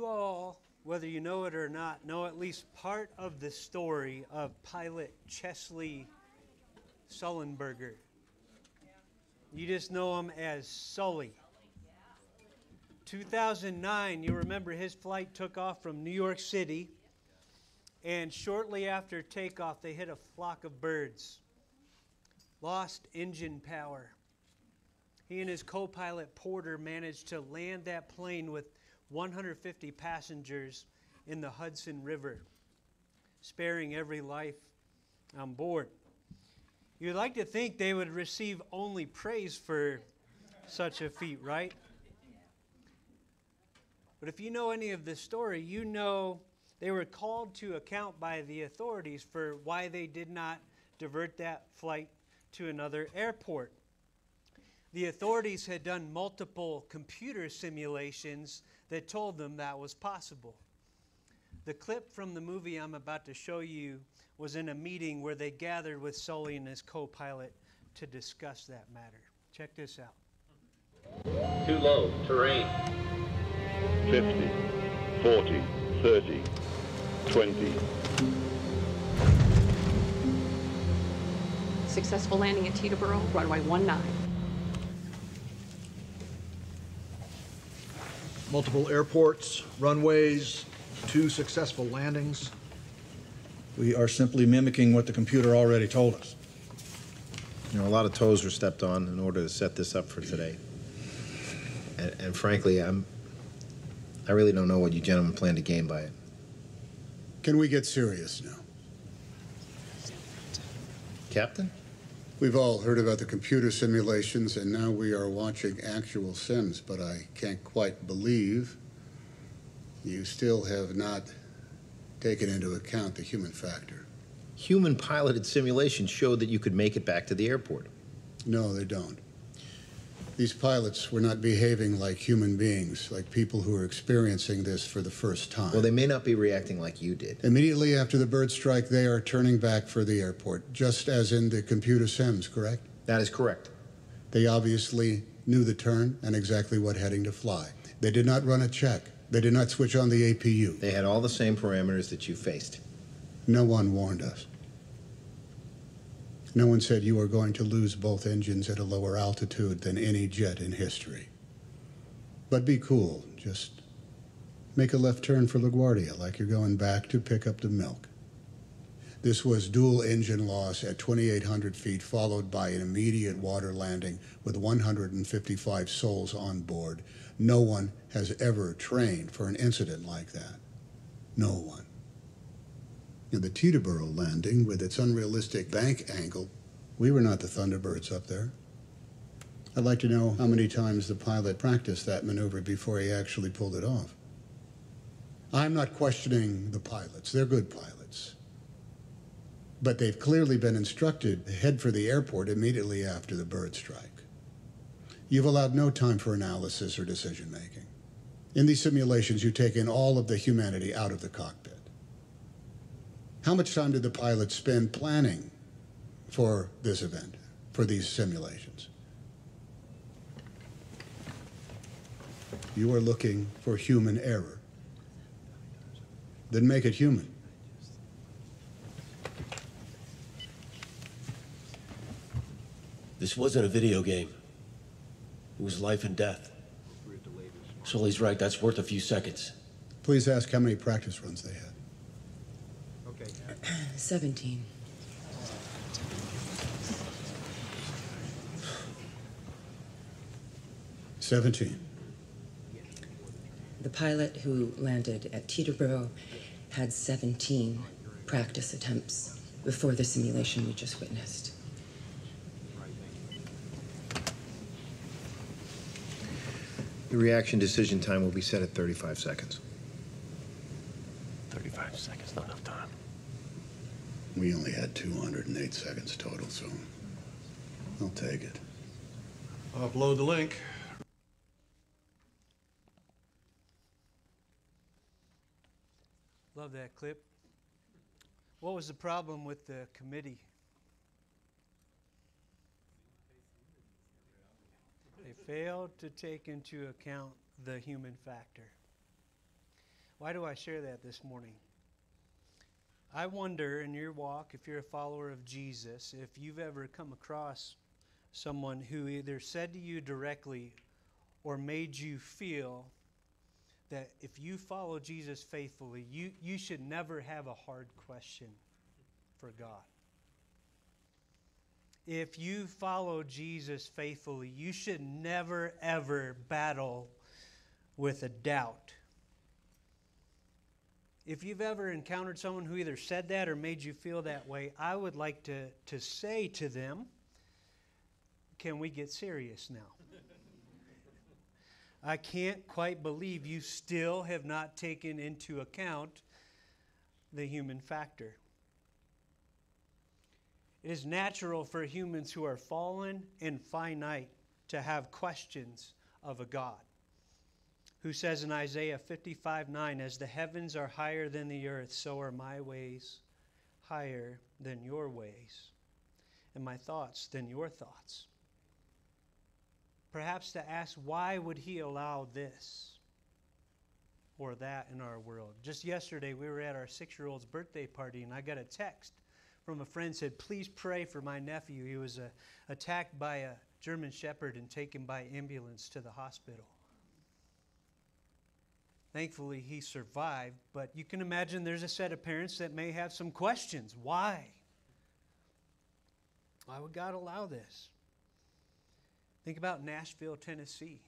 You all, whether you know it or not, know at least part of the story of pilot Chesley Sullenberger. You just know him as Sully. 2009, you remember his flight took off from New York City, and shortly after takeoff, they hit a flock of birds. Lost engine power. He and his co pilot Porter managed to land that plane with 150 passengers in the Hudson River, sparing every life on board. You'd like to think they would receive only praise for such a feat, right? But if you know any of the story, you know they were called to account by the authorities for why they did not divert that flight to another airport. The authorities had done multiple computer simulations that told them that was possible. The clip from the movie I'm about to show you was in a meeting where they gathered with Sully and his co pilot to discuss that matter. Check this out. Too low, terrain. 50, 40, 30, 20. Successful landing at Teterboro, runway 19. Multiple airports, runways, two successful landings. We are simply mimicking what the computer already told us. You know, a lot of toes were stepped on in order to set this up for today. And, and frankly, I'm, I really don't know what you gentlemen plan to gain by it. Can we get serious now? Captain? We've all heard about the computer simulations, and now we are watching actual sims, but I can't quite believe you still have not taken into account the human factor. Human piloted simulations showed that you could make it back to the airport. No, they don't. These pilots were not behaving like human beings, like people who are experiencing this for the first time. Well, they may not be reacting like you did. Immediately after the bird strike, they are turning back for the airport, just as in the computer sims, correct? That is correct. They obviously knew the turn and exactly what heading to fly. They did not run a check. They did not switch on the APU. They had all the same parameters that you faced. No one warned us. No one said you are going to lose both engines at a lower altitude than any jet in history. But be cool. Just make a left turn for LaGuardia like you're going back to pick up the milk. This was dual engine loss at 2,800 feet, followed by an immediate water landing with 155 souls on board. No one has ever trained for an incident like that. No one. In the Teterboro landing, with its unrealistic bank angle, we were not the Thunderbirds up there. I'd like to know how many times the pilot practiced that maneuver before he actually pulled it off. I'm not questioning the pilots, they're good pilots. But they've clearly been instructed to head for the airport immediately after the bird strike. You've allowed no time for analysis or decision making. In these simulations, you take in all of the humanity out of the cockpit. How much time did the pilots spend planning for this event, for these simulations? You are looking for human error. Then make it human. This wasn't a video game. It was life and death. Sully's right, that's worth a few seconds. Please ask how many practice runs they had. 17. Seventeen. The pilot who landed at Teterboro had 17 practice attempts before the simulation we just witnessed. The reaction decision time will be set at 35 seconds. 35 seconds, not enough time. We only had 208 seconds total, so I'll take it. I'll upload the link. Love that clip. What was the problem with the committee? They failed to take into account the human factor. Why do I share that this morning? I wonder in your walk, if you're a follower of Jesus, if you've ever come across someone who either said to you directly or made you feel that if you follow Jesus faithfully, you, you should never have a hard question for God. If you follow Jesus faithfully, you should never, ever battle with a doubt. If you've ever encountered someone who either said that or made you feel that way, I would like to, to say to them, can we get serious now? I can't quite believe you still have not taken into account the human factor. It is natural for humans who are fallen and finite to have questions of a God who says in Isaiah 55 9, As the heavens are higher than the earth, so are my ways higher than your ways, and my thoughts than your thoughts. Perhaps to ask, why would he allow this or that in our world? Just yesterday, we were at our six year old's birthday party, and I got a text from a friend said, Please pray for my nephew. He was uh, attacked by a German shepherd and taken by ambulance to the hospital. Thankfully, he survived, but you can imagine there's a set of parents that may have some questions. Why? Why would God allow this? Think about Nashville, Tennessee.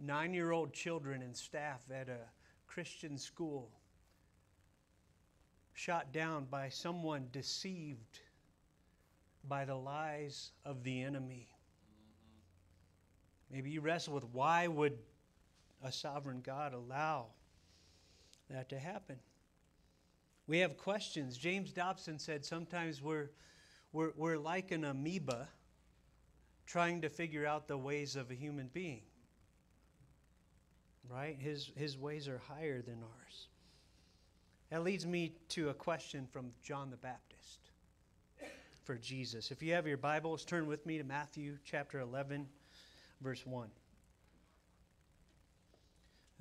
Nine year old children and staff at a Christian school shot down by someone deceived by the lies of the enemy. Maybe you wrestle with why would a sovereign God allow that to happen? We have questions. James Dobson said sometimes we're, we're, we're like an amoeba trying to figure out the ways of a human being. Right? His, his ways are higher than ours. That leads me to a question from John the Baptist for Jesus. If you have your Bibles, turn with me to Matthew chapter 11, verse 1.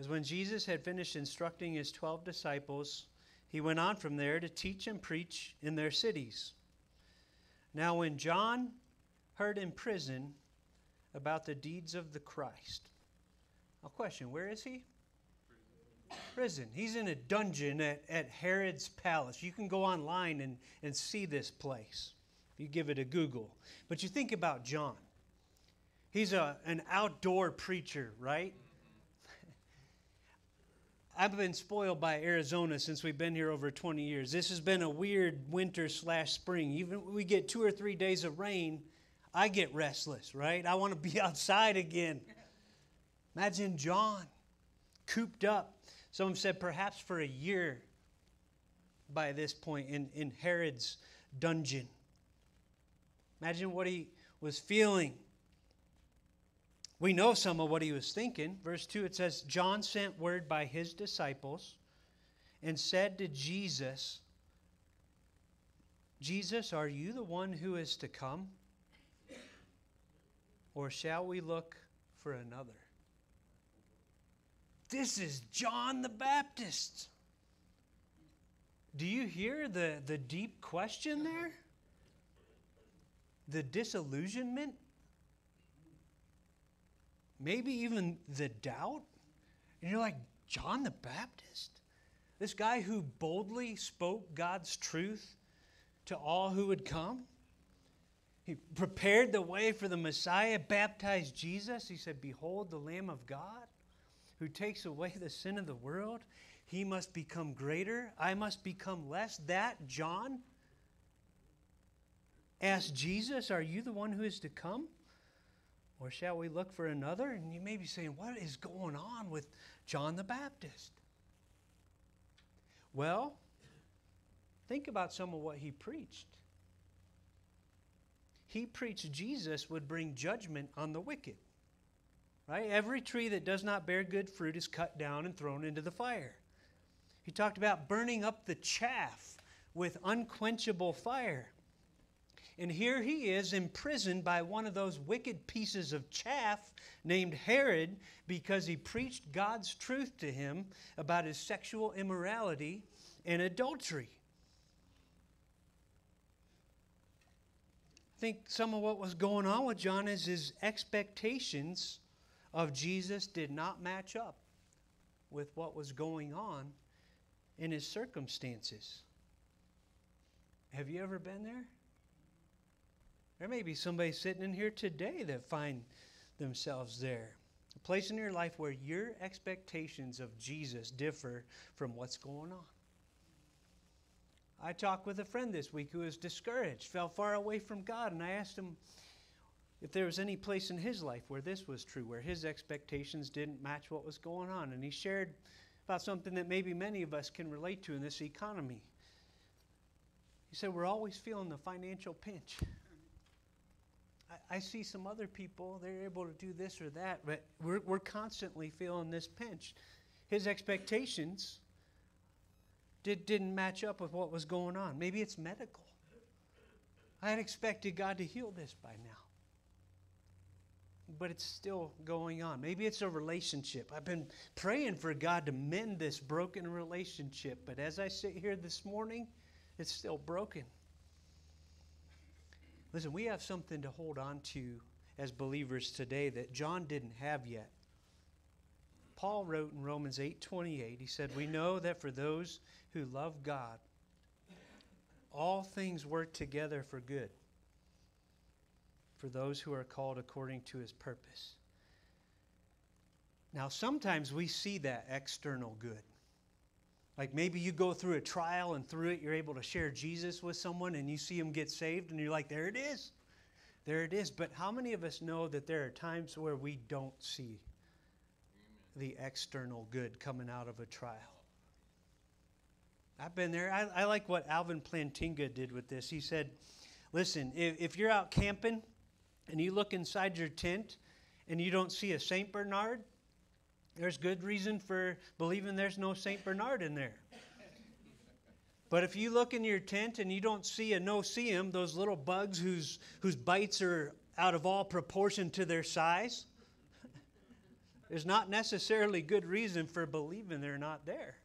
As when Jesus had finished instructing his 12 disciples, he went on from there to teach and preach in their cities. Now, when John heard in prison about the deeds of the Christ, a question where is he? prison. He's in a dungeon at, at Herod's palace. You can go online and, and see this place if you give it a Google. But you think about John. He's a, an outdoor preacher, right? I've been spoiled by Arizona since we've been here over 20 years. This has been a weird winter slash spring. Even we get two or three days of rain, I get restless, right? I want to be outside again. Imagine John cooped up some said perhaps for a year by this point in, in Herod's dungeon. Imagine what he was feeling. We know some of what he was thinking. Verse 2 it says, John sent word by his disciples and said to Jesus, Jesus, are you the one who is to come? Or shall we look for another? This is John the Baptist. Do you hear the, the deep question there? The disillusionment? Maybe even the doubt? And you're like, John the Baptist? This guy who boldly spoke God's truth to all who would come? He prepared the way for the Messiah, baptized Jesus. He said, Behold the Lamb of God who takes away the sin of the world, he must become greater, I must become less. That John asked Jesus, Are you the one who is to come? Or shall we look for another? And you may be saying, What is going on with John the Baptist? Well, think about some of what he preached. He preached Jesus would bring judgment on the wicked. Right? Every tree that does not bear good fruit is cut down and thrown into the fire. He talked about burning up the chaff with unquenchable fire. And here he is imprisoned by one of those wicked pieces of chaff named Herod because he preached God's truth to him about his sexual immorality and adultery. I think some of what was going on with John is his expectations of Jesus did not match up with what was going on in his circumstances. Have you ever been there? There may be somebody sitting in here today that find themselves there. A place in your life where your expectations of Jesus differ from what's going on. I talked with a friend this week who was discouraged, fell far away from God, and I asked him if there was any place in his life where this was true, where his expectations didn't match what was going on. And he shared about something that maybe many of us can relate to in this economy. He said, We're always feeling the financial pinch. I, I see some other people, they're able to do this or that, but we're, we're constantly feeling this pinch. His expectations did, didn't match up with what was going on. Maybe it's medical. I had expected God to heal this by now. But it's still going on. Maybe it's a relationship. I've been praying for God to mend this broken relationship, but as I sit here this morning, it's still broken. Listen, we have something to hold on to as believers today that John didn't have yet. Paul wrote in Romans 8:28, he said, "We know that for those who love God, all things work together for good for those who are called according to his purpose." Now, sometimes we see that external good. Like maybe you go through a trial and through it you're able to share Jesus with someone and you see them get saved and you're like, there it is. There it is. But how many of us know that there are times where we don't see the external good coming out of a trial? I've been there. I, I like what Alvin Plantinga did with this. He said, listen, if, if you're out camping and you look inside your tent and you don't see a St. Bernard, there's good reason for believing there's no St. Bernard in there. But if you look in your tent and you don't see a no-see-um, those little bugs whose, whose bites are out of all proportion to their size, there's not necessarily good reason for believing they're not there.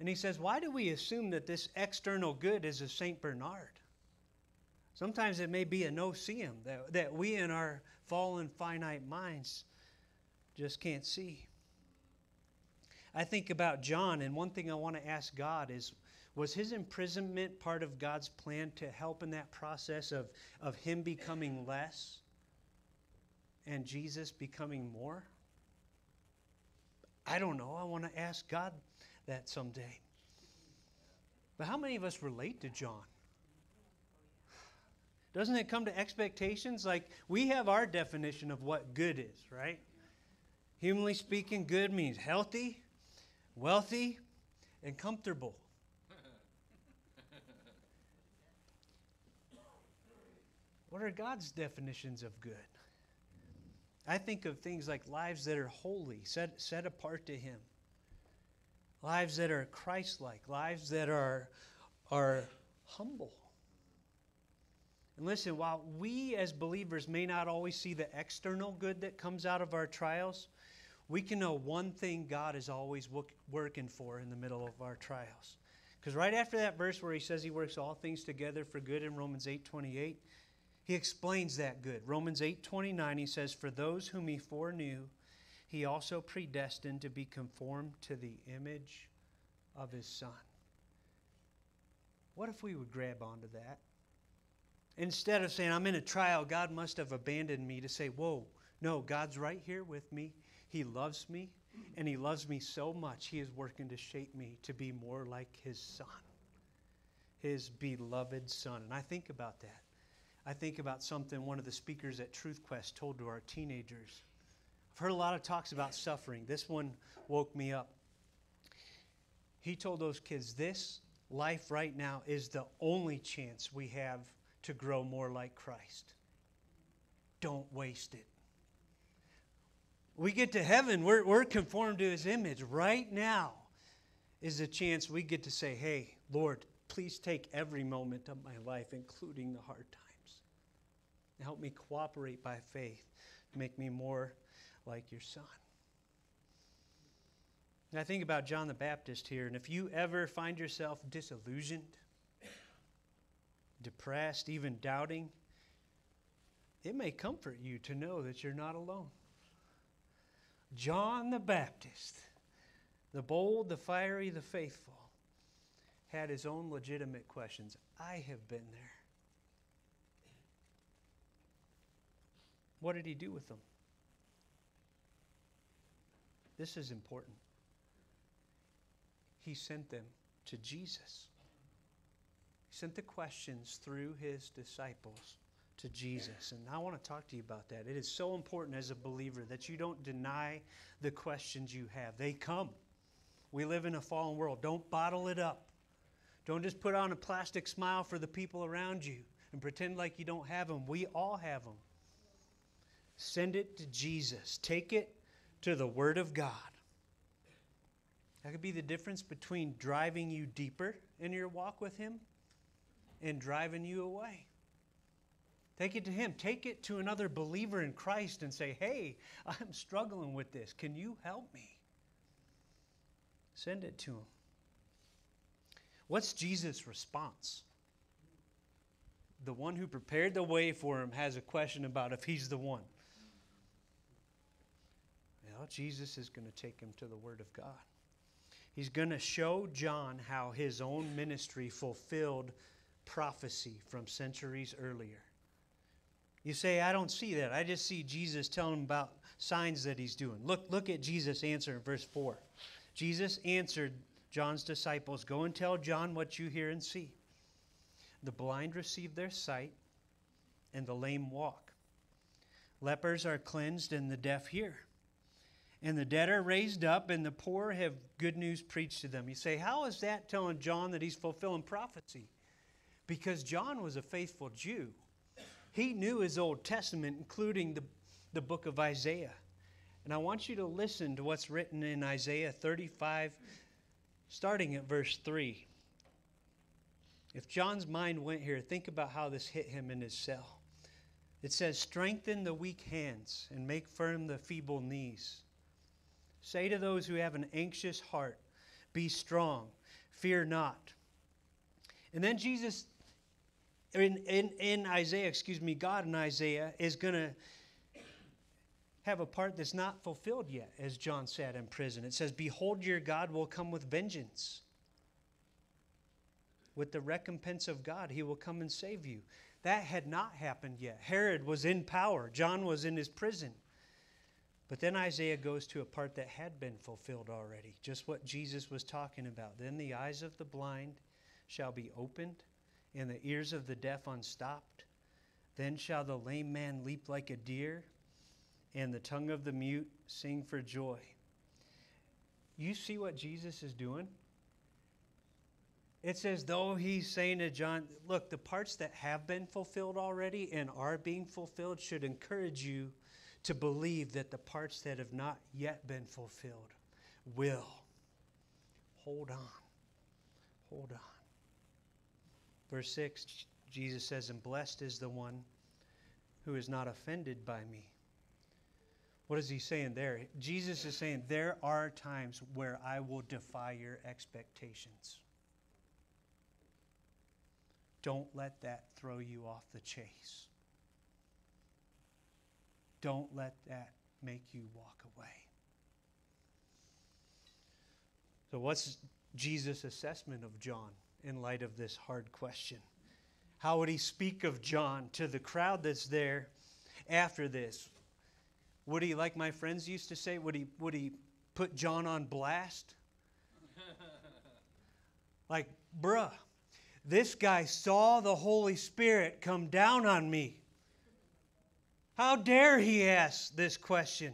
And he says, why do we assume that this external good is a St. Bernard? Sometimes it may be a no-see-um that, that we in our fallen finite minds just can't see. I think about John, and one thing I want to ask God is was his imprisonment part of God's plan to help in that process of, of him becoming less and Jesus becoming more? I don't know. I want to ask God that someday. But how many of us relate to John? Doesn't it come to expectations? Like we have our definition of what good is, right? Humanly speaking, good means healthy, wealthy, and comfortable. what are God's definitions of good? I think of things like lives that are holy, set, set apart to Him, lives that are Christ like, lives that are, are humble. And listen, while we as believers may not always see the external good that comes out of our trials, we can know one thing God is always working for in the middle of our trials. Because right after that verse where he says he works all things together for good in Romans 8 28, he explains that good. Romans 8 29, he says, For those whom he foreknew, he also predestined to be conformed to the image of his Son. What if we would grab onto that? Instead of saying, I'm in a trial, God must have abandoned me, to say, Whoa, no, God's right here with me. He loves me, and He loves me so much, He is working to shape me to be more like His Son, His beloved Son. And I think about that. I think about something one of the speakers at Truth Quest told to our teenagers. I've heard a lot of talks about suffering. This one woke me up. He told those kids, This life right now is the only chance we have to grow more like Christ. Don't waste it we get to heaven, we're, we're conformed to his image. Right now is a chance we get to say, hey, Lord, please take every moment of my life, including the hard times. Help me cooperate by faith make me more like your son. And I think about John the Baptist here, and if you ever find yourself disillusioned, depressed, even doubting, it may comfort you to know that you're not alone. John the Baptist, the bold, the fiery, the faithful, had his own legitimate questions. I have been there. What did he do with them? This is important. He sent them to Jesus. He sent the questions through his disciples to Jesus. And I want to talk to you about that. It is so important as a believer that you don't deny the questions you have. They come. We live in a fallen world. Don't bottle it up. Don't just put on a plastic smile for the people around you and pretend like you don't have them. We all have them. Send it to Jesus. Take it to the Word of God. That could be the difference between driving you deeper in your walk with Him and driving you away. Take it to Him. Take it to another believer in Christ and say, hey, I'm struggling with this. Can you help me? Send it to Him. What's Jesus' response? The one who prepared the way for him has a question about if he's the one. Well, Jesus is going to take him to the Word of God. He's going to show John how his own ministry fulfilled prophecy from centuries earlier. You say, I don't see that. I just see Jesus telling about signs that he's doing. Look, look at Jesus' answer in verse 4. Jesus answered John's disciples, Go and tell John what you hear and see. The blind receive their sight, and the lame walk. Lepers are cleansed, and the deaf hear. And the dead are raised up, and the poor have good news preached to them. You say, How is that telling John that he's fulfilling prophecy? Because John was a faithful Jew. He knew his Old Testament, including the, the book of Isaiah. And I want you to listen to what's written in Isaiah 35, starting at verse 3. If John's mind went here, think about how this hit him in his cell. It says, Strengthen the weak hands and make firm the feeble knees. Say to those who have an anxious heart, Be strong, fear not. And then Jesus, in, in, in Isaiah, excuse me, God in Isaiah is going to have a part that's not fulfilled yet, as John said in prison. It says, Behold, your God will come with vengeance. With the recompense of God, he will come and save you. That had not happened yet. Herod was in power, John was in his prison. But then Isaiah goes to a part that had been fulfilled already, just what Jesus was talking about. Then the eyes of the blind shall be opened, and the ears of the deaf unstopped. Then shall the lame man leap like a deer, and the tongue of the mute sing for joy. You see what Jesus is doing? It's as though he's saying to John, Look, the parts that have been fulfilled already and are being fulfilled should encourage you to believe that the parts that have not yet been fulfilled will. Hold on. Hold on. Verse 6, Jesus says, And blessed is the one who is not offended by me. What is he saying there? Jesus is saying, There are times where I will defy your expectations. Don't let that throw you off the chase. Don't let that make you walk away. So, what's Jesus' assessment of John in light of this hard question? How would he speak of John to the crowd that's there after this? Would he, like my friends used to say, would he, would he put John on blast? like, bruh, this guy saw the Holy Spirit come down on me. How dare he ask this question?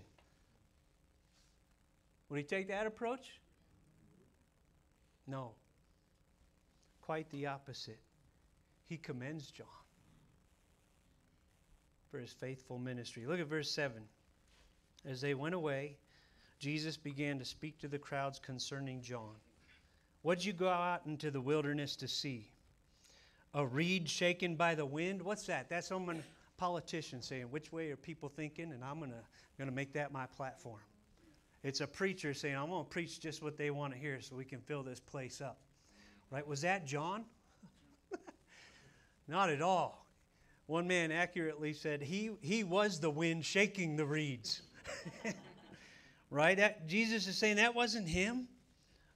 Would he take that approach? No. Quite the opposite. He commends John for his faithful ministry. Look at verse 7. As they went away, Jesus began to speak to the crowds concerning John. What'd you go out into the wilderness to see? A reed shaken by the wind? What's that? That's someone politician saying, Which way are people thinking? And I'm going to make that my platform. It's a preacher saying, I'm going to preach just what they want to hear so we can fill this place up. Right? Was that John? Not at all. One man accurately said he, he was the wind shaking the reeds. right? That, Jesus is saying that wasn't him.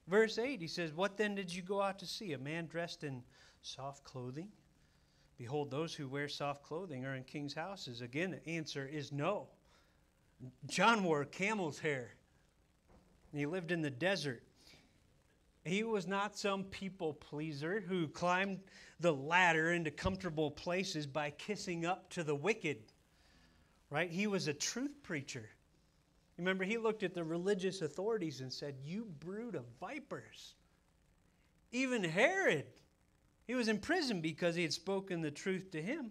Verse 8, he says, What then did you go out to see? A man dressed in soft clothing? Behold, those who wear soft clothing are in king's houses. Again, the answer is no. John wore camel's hair. He lived in the desert. He was not some people pleaser who climbed the ladder into comfortable places by kissing up to the wicked. Right? He was a truth preacher. Remember, he looked at the religious authorities and said, You brood of vipers. Even Herod he was in prison because he had spoken the truth to him.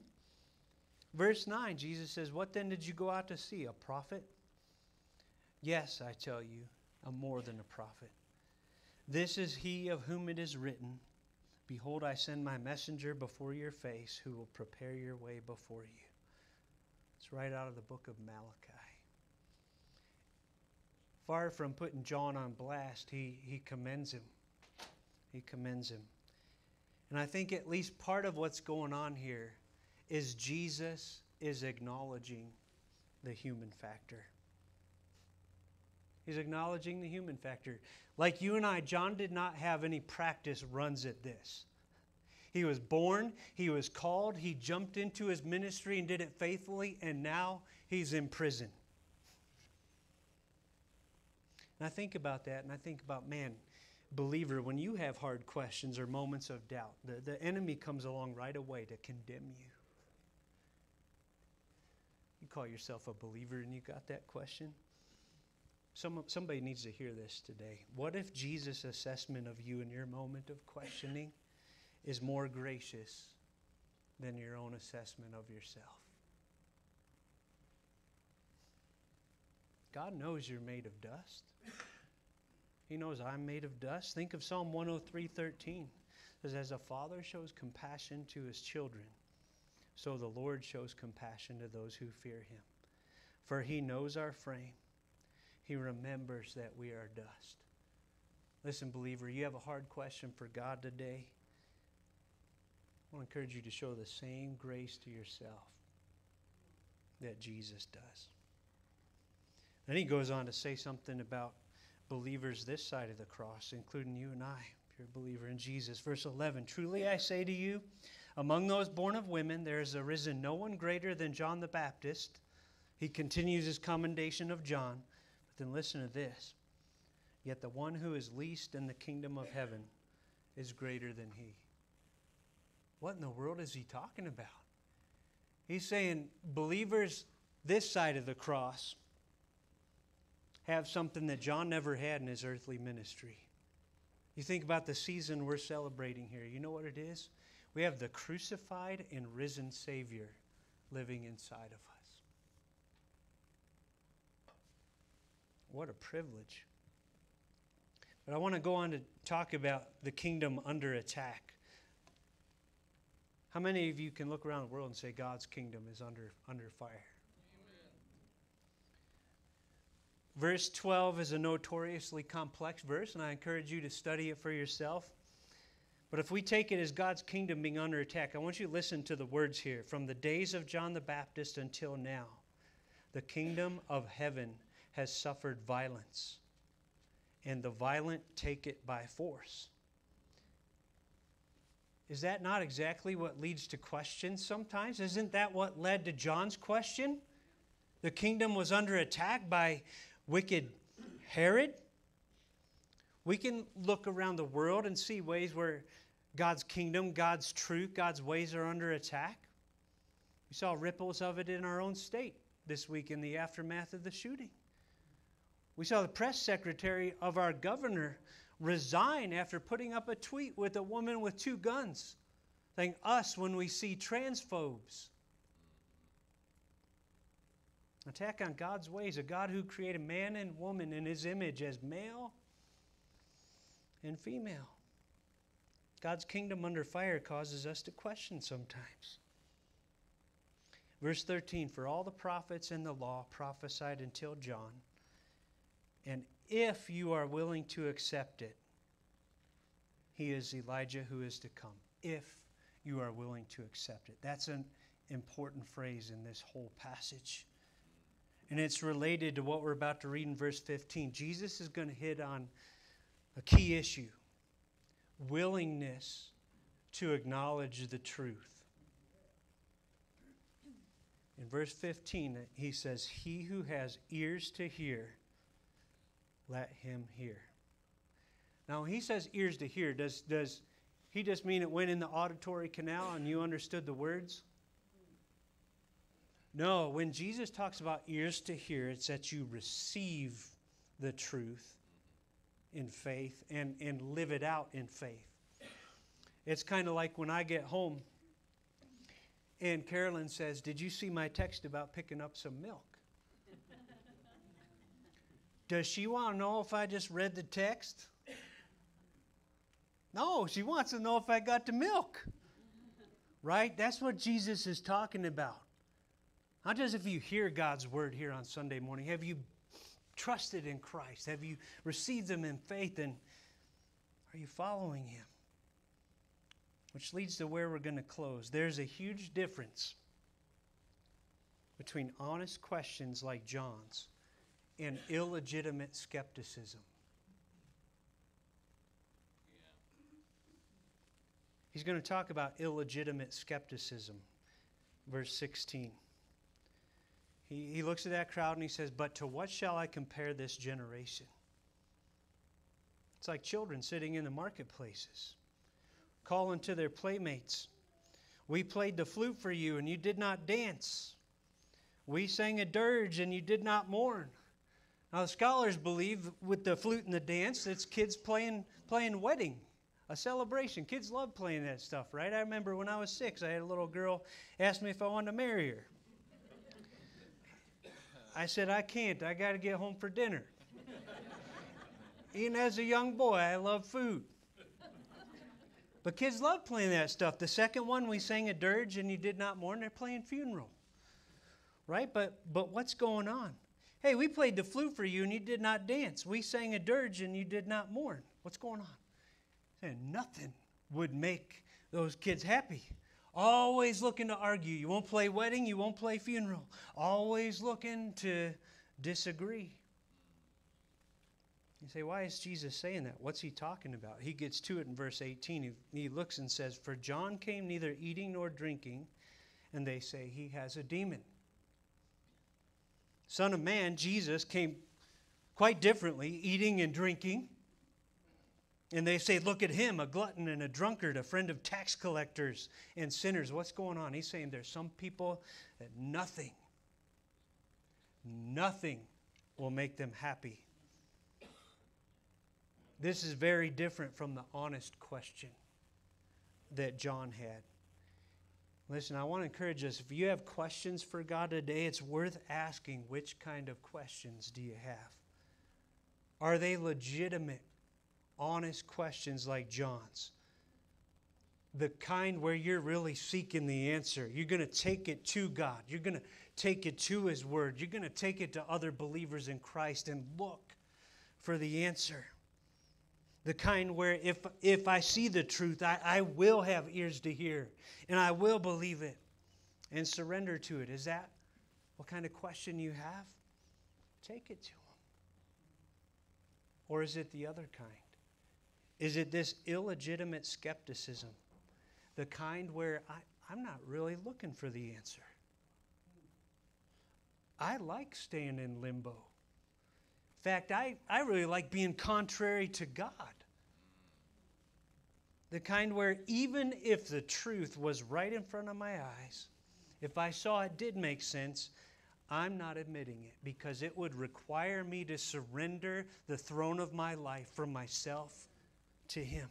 Verse 9, Jesus says, What then did you go out to see? A prophet? Yes, I tell you, I'm more than a prophet. This is he of whom it is written, Behold, I send my messenger before your face who will prepare your way before you. It's right out of the book of Malachi. Far from putting John on blast, he, he commends him. He commends him. And I think at least part of what's going on here is Jesus is acknowledging the human factor. He's acknowledging the human factor. Like you and I, John did not have any practice runs at this. He was born, he was called, he jumped into his ministry and did it faithfully, and now he's in prison. And I think about that, and I think about, man, believer, when you have hard questions or moments of doubt, the, the enemy comes along right away to condemn you. You call yourself a believer and you got that question? Some, somebody needs to hear this today. What if Jesus' assessment of you in your moment of questioning is more gracious than your own assessment of yourself? God knows you're made of dust. He knows I'm made of dust. Think of Psalm 103:13. It says, As a father shows compassion to his children, so the Lord shows compassion to those who fear him. For he knows our frame. He remembers that we are dust. Listen, believer, you have a hard question for God today. I want to encourage you to show the same grace to yourself that Jesus does. Then he goes on to say something about believers this side of the cross, including you and I, if you're a believer in Jesus. Verse 11 Truly I say to you, among those born of women, there has arisen no one greater than John the Baptist. He continues his commendation of John. Then listen to this. Yet the one who is least in the kingdom of heaven is greater than he. What in the world is he talking about? He's saying believers this side of the cross have something that John never had in his earthly ministry. You think about the season we're celebrating here. You know what it is? We have the crucified and risen Savior living inside of us. What a privilege. But I want to go on to talk about the kingdom under attack. How many of you can look around the world and say God's kingdom is under, under fire? Amen. Verse 12 is a notoriously complex verse, and I encourage you to study it for yourself. But if we take it as God's kingdom being under attack, I want you to listen to the words here. From the days of John the Baptist until now, the kingdom of heaven has suffered violence, and the violent take it by force. Is that not exactly what leads to questions sometimes? Isn't that what led to John's question? The kingdom was under attack by wicked Herod. We can look around the world and see ways where God's kingdom, God's truth, God's ways are under attack. We saw ripples of it in our own state this week in the aftermath of the shooting. We saw the press secretary of our governor resign after putting up a tweet with a woman with two guns, saying, Us when we see transphobes. Attack on God's ways, a God who created man and woman in his image as male and female. God's kingdom under fire causes us to question sometimes. Verse 13 For all the prophets and the law prophesied until John. And if you are willing to accept it, he is Elijah who is to come. If you are willing to accept it. That's an important phrase in this whole passage. And it's related to what we're about to read in verse 15. Jesus is going to hit on a key issue willingness to acknowledge the truth. In verse 15, he says, He who has ears to hear, let him hear. Now, he says ears to hear. Does, does he just mean it went in the auditory canal and you understood the words? No, when Jesus talks about ears to hear, it's that you receive the truth in faith and, and live it out in faith. It's kind of like when I get home and Carolyn says, Did you see my text about picking up some milk? Does she want to know if I just read the text? No, she wants to know if I got the milk. Right? That's what Jesus is talking about. Not just if you hear God's word here on Sunday morning. Have you trusted in Christ? Have you received Him in faith? And are you following Him? Which leads to where we're going to close. There's a huge difference between honest questions like John's and illegitimate skepticism. He's going to talk about illegitimate skepticism. Verse 16. He, he looks at that crowd and he says, But to what shall I compare this generation? It's like children sitting in the marketplaces, calling to their playmates. We played the flute for you, and you did not dance. We sang a dirge, and you did not mourn. Now, scholars believe with the flute and the dance, it's kids playing, playing wedding, a celebration. Kids love playing that stuff, right? I remember when I was six, I had a little girl ask me if I wanted to marry her. I said, I can't. I got to get home for dinner. Even as a young boy, I love food. But kids love playing that stuff. The second one, we sang a dirge and you did not mourn. They're playing funeral. Right? But, but what's going on? Hey, we played the flute for you and you did not dance. We sang a dirge and you did not mourn. What's going on? And nothing would make those kids happy. Always looking to argue. You won't play wedding, you won't play funeral. Always looking to disagree. You say, why is Jesus saying that? What's he talking about? He gets to it in verse 18. He, he looks and says, For John came neither eating nor drinking, and they say he has a demon. Son of Man, Jesus, came quite differently, eating and drinking. And they say, Look at him, a glutton and a drunkard, a friend of tax collectors and sinners. What's going on? He's saying there's some people that nothing, nothing will make them happy. This is very different from the honest question that John had. Listen, I want to encourage us if you have questions for God today, it's worth asking which kind of questions do you have? Are they legitimate? honest questions like John's. The kind where you're really seeking the answer. You're going to take it to God. You're going to take it to His Word. You're going to take it to other believers in Christ and look for the answer. The kind where if, if I see the truth, I, I will have ears to hear and I will believe it and surrender to it. Is that what kind of question you have? Take it to Him. Or is it the other kind? Is it this illegitimate skepticism, the kind where I, I'm not really looking for the answer? I like staying in limbo. In fact, I, I really like being contrary to God. The kind where even if the truth was right in front of my eyes, if I saw it did make sense, I'm not admitting it because it would require me to surrender the throne of my life from myself to Him.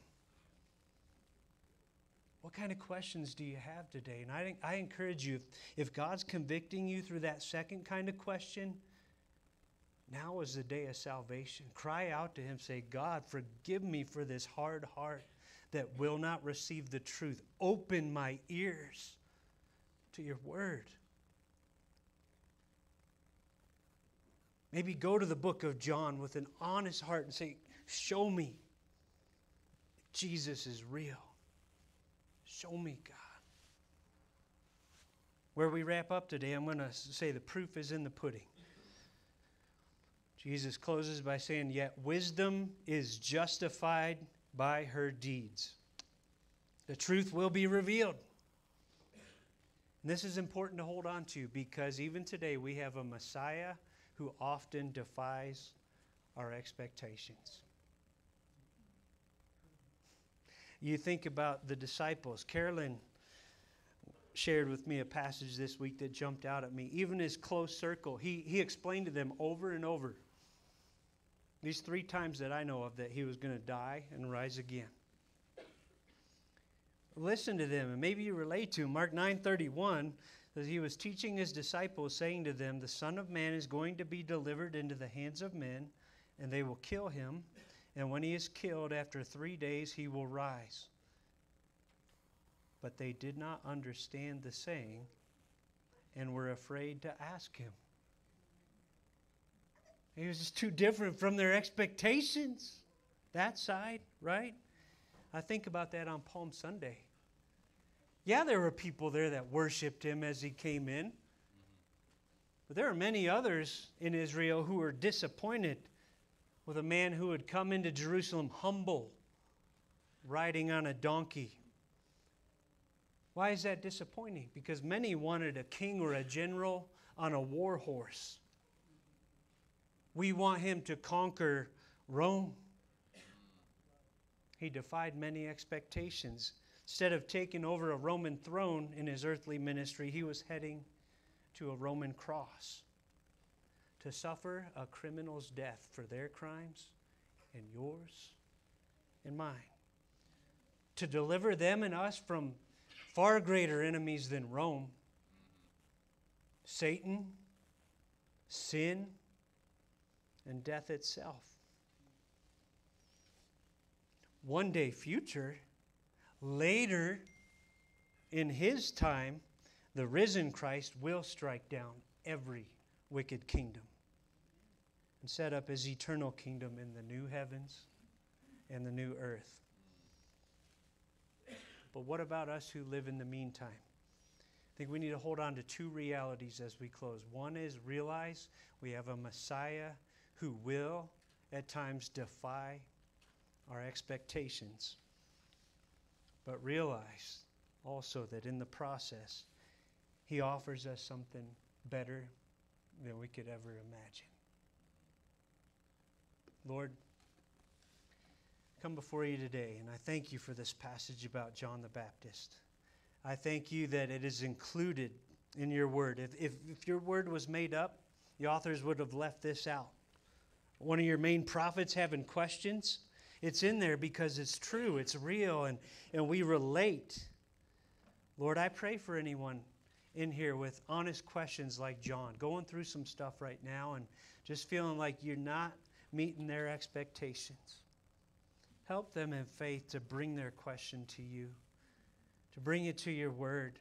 What kind of questions do you have today? And I, I encourage you, if, if God's convicting you through that second kind of question, now is the day of salvation. Cry out to Him, say, God, forgive me for this hard heart that will not receive the truth. Open my ears to your word. Maybe go to the book of John with an honest heart and say, Show me Jesus is real. Show me, God. Where we wrap up today, I'm going to say the proof is in the pudding. Jesus closes by saying, Yet wisdom is justified by her deeds. The truth will be revealed. And this is important to hold on to because even today we have a Messiah who often defies our expectations. You think about the disciples. Carolyn shared with me a passage this week that jumped out at me. Even his close circle, he, he explained to them over and over, these three times that I know of, that he was going to die and rise again. Listen to them, and maybe you relate to. Mark 9:31 that he was teaching his disciples, saying to them, "The Son of Man is going to be delivered into the hands of men, and they will kill him, and when he is killed, after three days he will rise." But they did not understand the saying, and were afraid to ask him. He was just too different from their expectations. That side, right? I think about that on Palm Sunday. Yeah, there were people there that worshiped him as he came in. But there are many others in Israel who were disappointed with a man who had come into Jerusalem humble, riding on a donkey. Why is that disappointing? Because many wanted a king or a general on a war horse. We want him to conquer Rome. He defied many expectations. Instead of taking over a Roman throne in his earthly ministry, he was heading to a Roman cross to suffer a criminal's death for their crimes and yours and mine. To deliver them and us from far greater enemies than Rome Satan, sin, and death itself one day future, later in his time, the risen Christ will strike down every wicked kingdom and set up his eternal kingdom in the new heavens and the new earth. But what about us who live in the meantime? I think we need to hold on to two realities as we close. One is realize we have a Messiah who will at times defy our expectations, but realize also that in the process, He offers us something better than we could ever imagine. Lord, come before you today, and I thank you for this passage about John the Baptist. I thank you that it is included in your word. If, if, if your word was made up, the authors would have left this out. One of your main prophets having questions, it's in there because it's true, it's real, and, and we relate. Lord, I pray for anyone in here with honest questions like John, going through some stuff right now and just feeling like you're not meeting their expectations. Help them in faith to bring their question to you, to bring it to your word.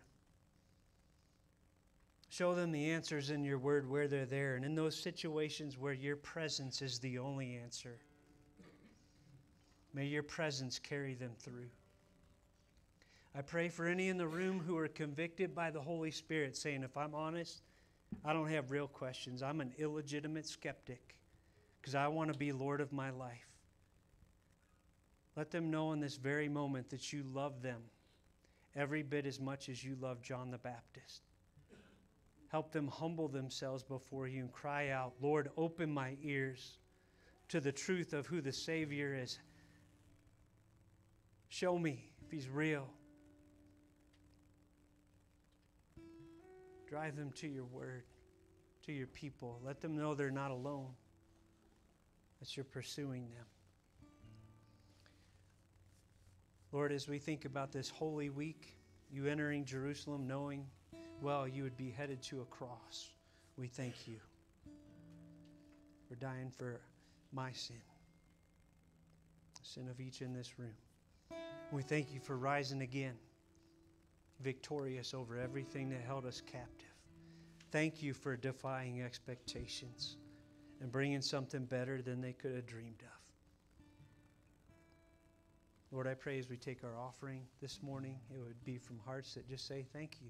Show them the answers in your word where they're there, and in those situations where your presence is the only answer. May your presence carry them through. I pray for any in the room who are convicted by the Holy Spirit, saying, if I'm honest, I don't have real questions. I'm an illegitimate skeptic because I want to be Lord of my life. Let them know in this very moment that you love them every bit as much as you love John the Baptist. Help them humble themselves before you and cry out, Lord, open my ears to the truth of who the Savior is Show me if he's real. Drive them to your word, to your people. Let them know they're not alone, that you're pursuing them. Lord, as we think about this holy week, you entering Jerusalem knowing, well, you would be headed to a cross, we thank you for dying for my sin, the sin of each in this room. We thank you for rising again, victorious over everything that held us captive. Thank you for defying expectations. and bringing something better than they could have dreamed of. Lord, I pray as we take our offering this morning, it would be from hearts that just say, Thank you.